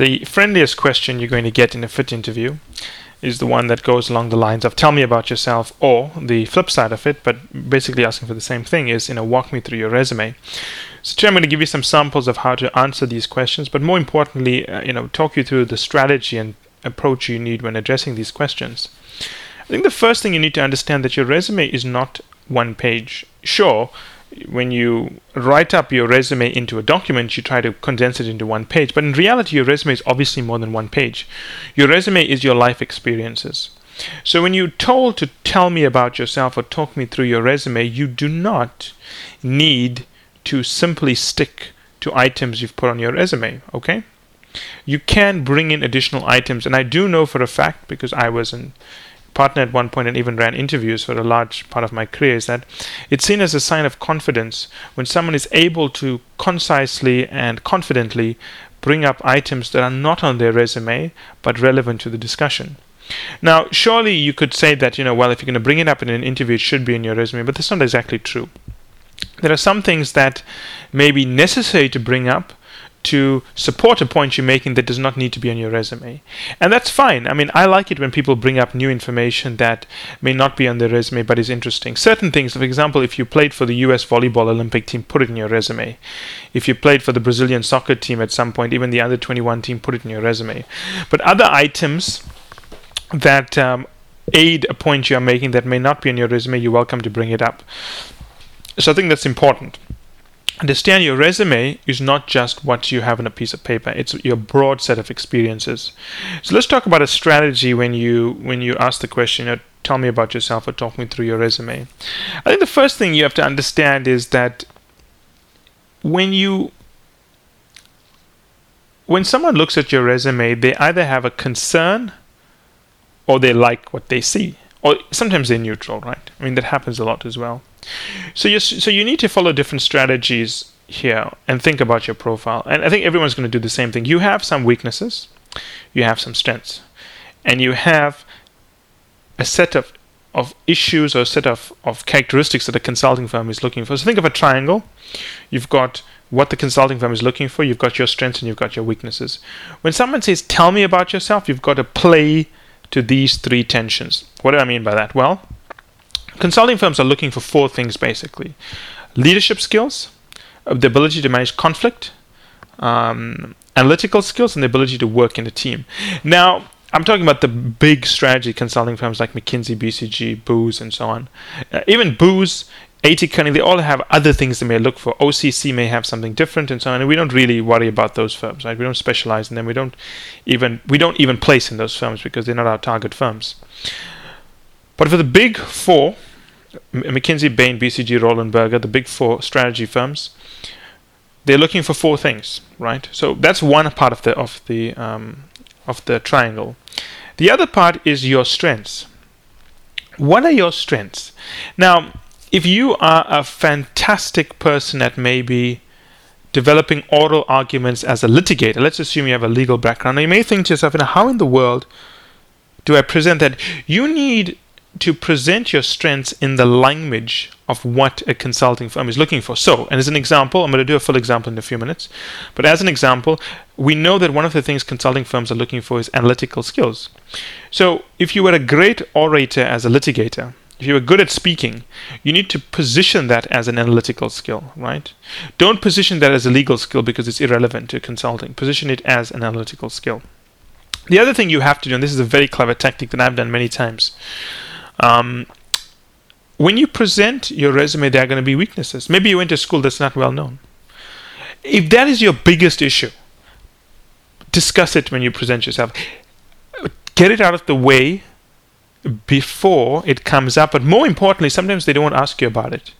The friendliest question you're going to get in a fit interview is the one that goes along the lines of tell me about yourself or the flip side of it but basically asking for the same thing is you know walk me through your resume. So today i'm going to give you some samples of how to answer these questions but more importantly uh, you know talk you through the strategy and approach you need when addressing these questions. I think the first thing you need to understand that your resume is not one page. Sure when you write up your resume into a document, you try to condense it into one page. But in reality, your resume is obviously more than one page. Your resume is your life experiences. So when you're told to tell me about yourself or talk me through your resume, you do not need to simply stick to items you've put on your resume, okay? You can bring in additional items, and I do know for a fact because I was in partner at one point and even ran interviews for a large part of my career is that it's seen as a sign of confidence when someone is able to concisely and confidently bring up items that are not on their resume but relevant to the discussion. Now, surely you could say that, you know, well, if you're going to bring it up in an interview, it should be in your resume, but that's not exactly true. There are some things that may be necessary to bring up to support a point you're making that does not need to be on your resume. And that's fine. I mean, I like it when people bring up new information that may not be on their resume but is interesting. Certain things, for example, if you played for the US Volleyball Olympic team, put it in your resume. If you played for the Brazilian soccer team at some point, even the under 21 team, put it in your resume. But other items that um, aid a point you are making that may not be on your resume, you're welcome to bring it up. So I think that's important understand your resume is not just what you have on a piece of paper it's your broad set of experiences. So let's talk about a strategy when you when you ask the question you know, tell me about yourself or talk me through your resume. I think the first thing you have to understand is that when you when someone looks at your resume they either have a concern or they like what they see or sometimes they're neutral right? I mean that happens a lot as well so you so you need to follow different strategies here and think about your profile. And I think everyone's going to do the same thing. You have some weaknesses, you have some strengths, and you have a set of of issues or a set of, of characteristics that a consulting firm is looking for. So think of a triangle. You've got what the consulting firm is looking for, you've got your strengths and you've got your weaknesses. When someone says, Tell me about yourself, you've got to play to these three tensions. What do I mean by that? Well, Consulting firms are looking for four things basically leadership skills, uh, the ability to manage conflict, um, analytical skills, and the ability to work in a team. Now, I'm talking about the big strategy consulting firms like McKinsey, BCG, Booz, and so on. Uh, even Booz, AT Kearney, they all have other things they may look for. OCC may have something different and so on. And we don't really worry about those firms, right? We don't specialize in them. We don't even we don't even place in those firms because they're not our target firms. But for the big four, McKinsey, Bain, BCG, Roland Berger, the big four strategy firms, they're looking for four things, right? So that's one part of the of the um, of the triangle. The other part is your strengths. What are your strengths? Now, if you are a fantastic person at maybe developing oral arguments as a litigator, let's assume you have a legal background, now you may think to yourself, how in the world do I present that? You need to present your strengths in the language of what a consulting firm is looking for. So, and as an example, I'm going to do a full example in a few minutes, but as an example, we know that one of the things consulting firms are looking for is analytical skills. So, if you were a great orator as a litigator, if you were good at speaking, you need to position that as an analytical skill, right? Don't position that as a legal skill because it's irrelevant to consulting. Position it as an analytical skill. The other thing you have to do, and this is a very clever tactic that I've done many times, um, when you present your resume, there are going to be weaknesses. Maybe you went to school that's not well known. If that is your biggest issue, discuss it when you present yourself. Get it out of the way before it comes up. But more importantly, sometimes they don't ask you about it.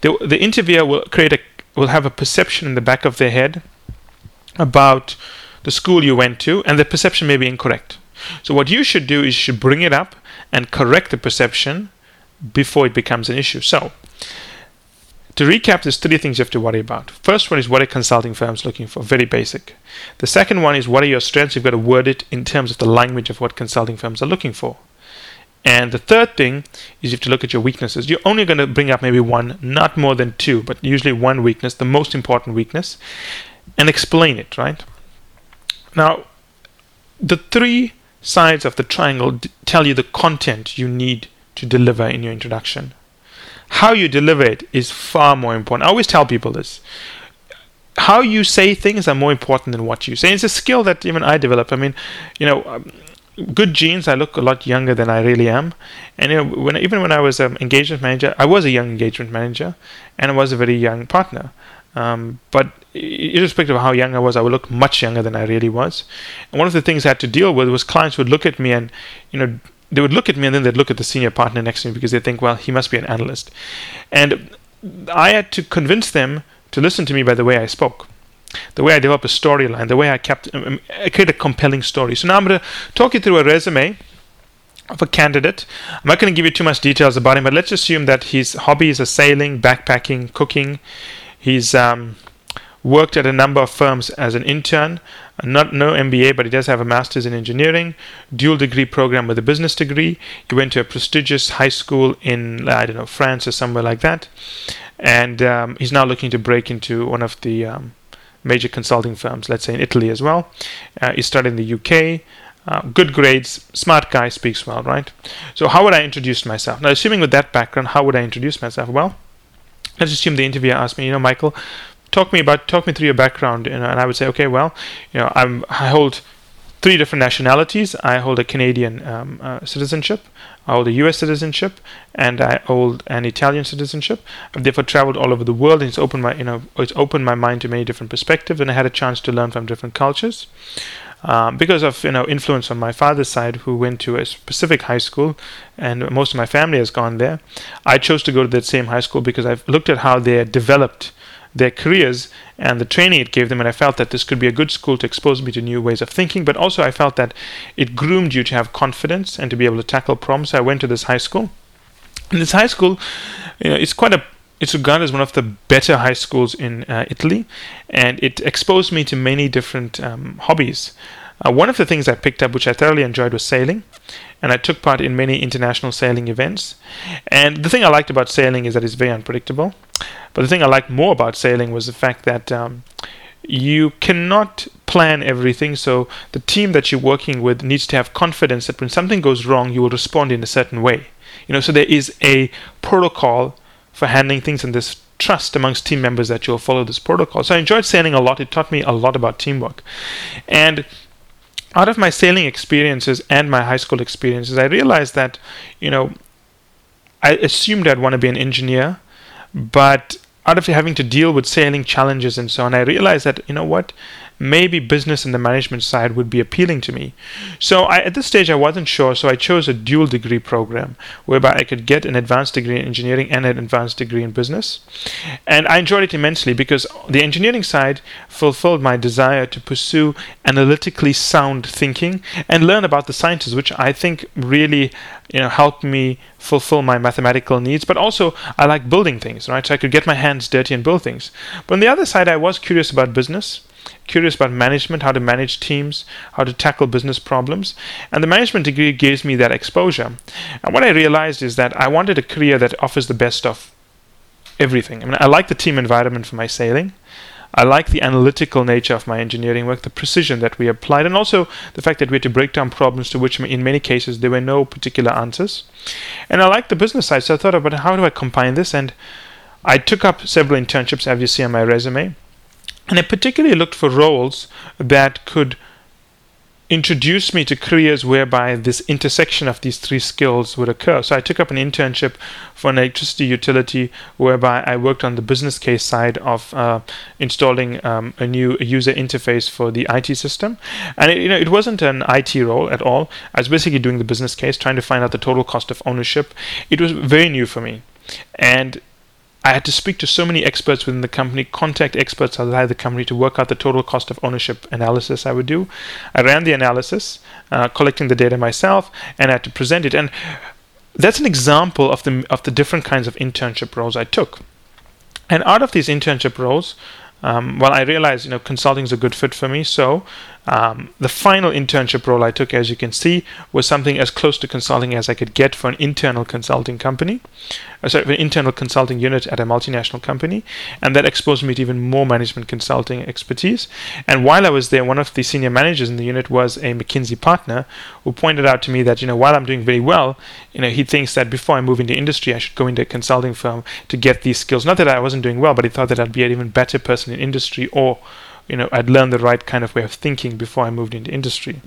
The, the interviewer will create a will have a perception in the back of their head about the school you went to, and the perception may be incorrect. So what you should do is you should bring it up and correct the perception before it becomes an issue. So, to recap, there's three things you have to worry about. First one is what are consulting firms looking for? Very basic. The second one is what are your strengths? You've got to word it in terms of the language of what consulting firms are looking for. And the third thing is you have to look at your weaknesses. You're only going to bring up maybe one, not more than two, but usually one weakness, the most important weakness, and explain it, right? Now, the three sides of the triangle tell you the content you need to deliver in your introduction. How you deliver it is far more important. I always tell people this. How you say things are more important than what you say. It's a skill that even I developed. I mean, you know, um, good genes. I look a lot younger than I really am, and you know, when even when I was an engagement manager, I was a young engagement manager, and I was a very young partner. Um, but irrespective of how young I was, I would look much younger than I really was. And one of the things I had to deal with was clients would look at me and, you know, they would look at me and then they'd look at the senior partner next to me because they think, well, he must be an analyst. And I had to convince them to listen to me by the way I spoke, the way I develop a storyline, the way I kept, um, um, I created a compelling story. So now I'm going to talk you through a resume of a candidate. I'm not going to give you too much details about him, but let's assume that his hobbies are sailing, backpacking, cooking. He's um, worked at a number of firms as an intern. Not no MBA, but he does have a master's in engineering, dual degree program with a business degree. He went to a prestigious high school in I don't know France or somewhere like that, and um, he's now looking to break into one of the um, major consulting firms, let's say in Italy as well. Uh, he in the UK. Uh, good grades, smart guy, speaks well, right? So, how would I introduce myself? Now, assuming with that background, how would I introduce myself? Well, let's assume the interviewer asked me, you know, Michael, talk me about talk me through your background, you know, and I would say, okay, well, you know, I'm I hold three different nationalities. I hold a Canadian um, uh, citizenship, I hold a U.S. citizenship, and I hold an Italian citizenship. I've therefore traveled all over the world, and it's opened my you know it's opened my mind to many different perspectives, and I had a chance to learn from different cultures. Um, because of you know influence on my father's side, who went to a specific high school, and most of my family has gone there. I chose to go to that same high school because I've looked at how they developed their careers and the training it gave them, and I felt that this could be a good school to expose me to new ways of thinking. But also, I felt that it groomed you to have confidence and to be able to tackle problems. So I went to this high school. And this high school, you know, it's quite a it's regarded as one of the better high schools in uh, Italy, and it exposed me to many different um, hobbies. Uh, one of the things I picked up, which I thoroughly enjoyed, was sailing, and I took part in many international sailing events. And the thing I liked about sailing is that it's very unpredictable. But the thing I liked more about sailing was the fact that um, you cannot plan everything. So the team that you're working with needs to have confidence that when something goes wrong, you will respond in a certain way. You know, so there is a protocol for handling things and this trust amongst team members that you'll follow this protocol. So I enjoyed sailing a lot. It taught me a lot about teamwork. And out of my sailing experiences and my high school experiences, I realized that, you know, I assumed I'd want to be an engineer, but out of having to deal with sailing challenges and so on, I realized that, you know what, maybe business and the management side would be appealing to me. So I, at this stage, I wasn't sure, so I chose a dual degree program whereby I could get an advanced degree in engineering and an advanced degree in business. And I enjoyed it immensely because the engineering side fulfilled my desire to pursue analytically sound thinking and learn about the sciences, which I think really you know helped me fulfill my mathematical needs but also i like building things right so i could get my hands dirty and build things but on the other side i was curious about business curious about management, how to manage teams, how to tackle business problems. And the management degree gives me that exposure. And what I realized is that I wanted a career that offers the best of everything. I mean, I like the team environment for my sailing. I like the analytical nature of my engineering work, the precision that we applied, and also the fact that we had to break down problems to which, in many cases, there were no particular answers. And I like the business side, so I thought about how do I combine this? And I took up several internships, as you see on my resume. And I particularly looked for roles that could introduce me to careers whereby this intersection of these three skills would occur. So I took up an internship for an electricity utility whereby I worked on the business case side of uh, installing um, a new user interface for the IT system. And it, you know, it wasn't an IT role at all. I was basically doing the business case, trying to find out the total cost of ownership. It was very new for me. And I had to speak to so many experts within the company, contact experts outside the company to work out the total cost of ownership analysis I would do. I ran the analysis, uh, collecting the data myself, and I had to present it. And that's an example of the of the different kinds of internship roles I took. And out of these internship roles, um, well, I realized you know consulting is a good fit for me, so Um, the final internship role I took, as you can see, was something as close to consulting as I could get for an internal consulting company, uh, sorry, an internal consulting unit at a multinational company, and that exposed me to even more management consulting expertise. And while I was there, one of the senior managers in the unit was a McKinsey partner who pointed out to me that you know while I'm doing very well, you know he thinks that before I move into industry, I should go into a consulting firm to get these skills. Not that I wasn't doing well, but he thought that I'd be an even better person in industry or you know I'd learned the right kind of way of thinking before I moved into industry.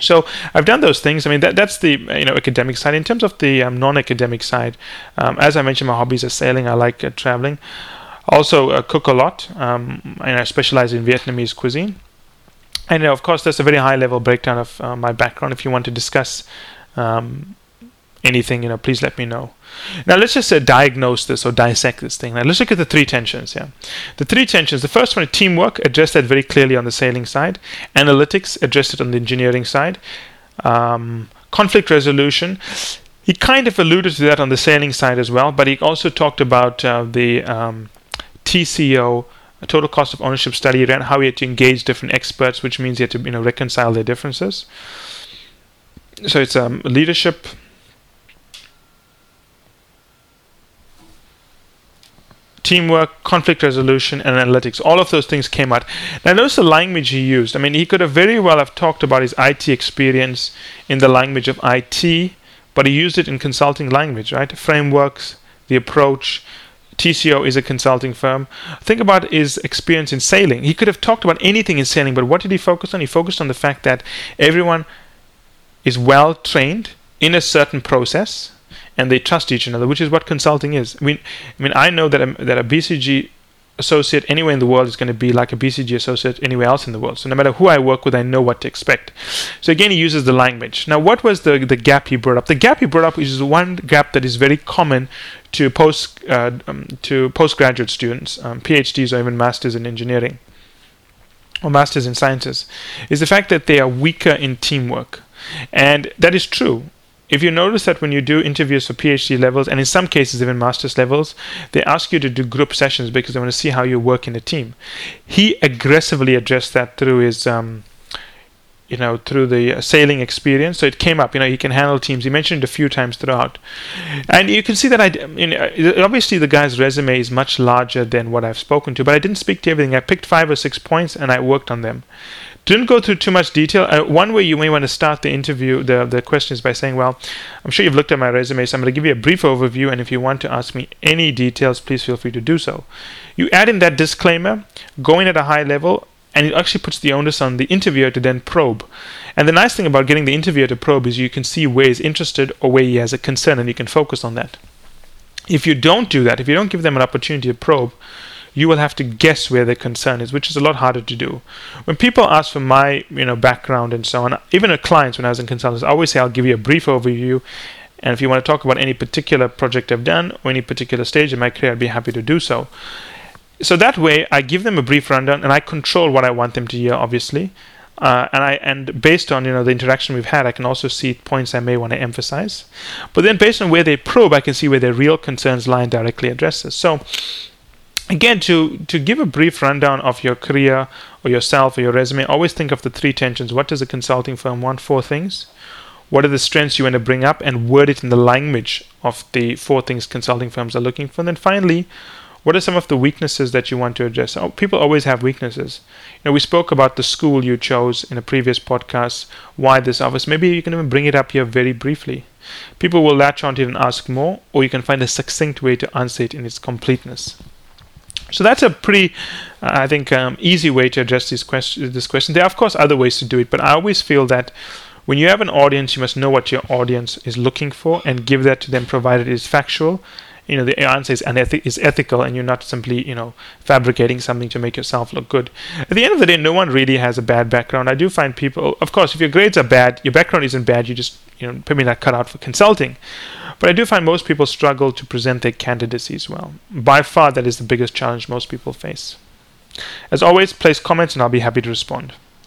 So I've done those things. I mean, that, that's the you know academic side. In terms of the um, non-academic side, um, as I mentioned, my hobbies are sailing. I like uh, traveling. Also, uh, cook a lot, um, and I specialize in Vietnamese cuisine. And know, of course, that's a very high-level breakdown of uh, my background. If you want to discuss um, anything, you know, please let me know. Now let's just uh, diagnose this or dissect this thing. Now let's look at the three tensions. Yeah, the three tensions. The first one, teamwork, addressed that very clearly on the sailing side. Analytics, addressed it on the engineering side. Um, conflict resolution. He kind of alluded to that on the sailing side as well, but he also talked about uh, the um, TCO, total cost of ownership study, and how he had to engage different experts, which means he had to you know reconcile their differences. So it's um, leadership, teamwork, conflict resolution, and analytics. All of those things came out. Now notice the language he used. I mean, he could have very well have talked about his IT experience in the language of IT, but he used it in consulting language, right? Frameworks, the approach. TCO is a consulting firm. Think about his experience in sailing. He could have talked about anything in sailing, but what did he focus on? He focused on the fact that everyone is well trained in a certain process and they trust each another, which is what consulting is. I mean, I mean, I know that a, that a BCG associate anywhere in the world is going to be like a BCG associate anywhere else in the world. So no matter who I work with, I know what to expect. So again, he uses the language. Now, what was the the gap he brought up? The gap he brought up is one gap that is very common to post uh, um, to postgraduate students, um, PhDs or even masters in engineering or masters in sciences, is the fact that they are weaker in teamwork, and that is true if you notice that when you do interviews for PhD levels, and in some cases even master's levels, they ask you to do group sessions because they want to see how you work in a team. He aggressively addressed that through his, um, you know, through the sailing experience. So it came up. You know, he can handle teams. He mentioned it a few times throughout, and you can see that I, know, obviously the guy's resume is much larger than what I've spoken to, but I didn't speak to everything. I picked five or six points and I worked on them didn't go through too much detail. Uh, one way you may want to start the interview, the, the question is by saying, Well, I'm sure you've looked at my resume, so I'm going to give you a brief overview, and if you want to ask me any details, please feel free to do so. You add in that disclaimer, go in at a high level, and it actually puts the onus on the interviewer to then probe. And the nice thing about getting the interviewer to probe is you can see where he's interested or where he has a concern, and you can focus on that. If you don't do that, if you don't give them an opportunity to probe, you will have to guess where their concern is, which is a lot harder to do. When people ask for my, you know, background and so on, even at clients when I was in consultants, I always say I'll give you a brief overview, and if you want to talk about any particular project I've done or any particular stage in my career, I'd be happy to do so. So that way, I give them a brief rundown, and I control what I want them to hear, obviously. Uh, and I and based on you know the interaction we've had, I can also see points I may want to emphasize. But then based on where they probe, I can see where their real concerns lie and directly address this. So again to to give a brief rundown of your career or yourself or your resume always think of the three tensions. What does a consulting firm want? Four things. What are the strengths you want to bring up and word it in the language of the four things consulting firms are looking for. And then finally what are some of the weaknesses that you want to address? Oh, people always have weaknesses. You know we spoke about the school you chose in a previous podcast why this office. Maybe you can even bring it up here very briefly. People will latch onto it and ask more or you can find a succinct way to answer it in its completeness so that's a pretty, I think, um, easy way to address this question. This question. There are of course other ways to do it, but I always feel that when you have an audience, you must know what your audience is looking for and give that to them, provided it is factual. You know, the answer is, is ethical, and you're not simply, you know, fabricating something to make yourself look good. At the end of the day, no one really has a bad background. I do find people, of course, if your grades are bad, your background isn't bad. You just, you know, maybe not cut out for consulting. But I do find most people struggle to present their candidacies well. By far, that is the biggest challenge most people face. As always, place comments and I'll be happy to respond.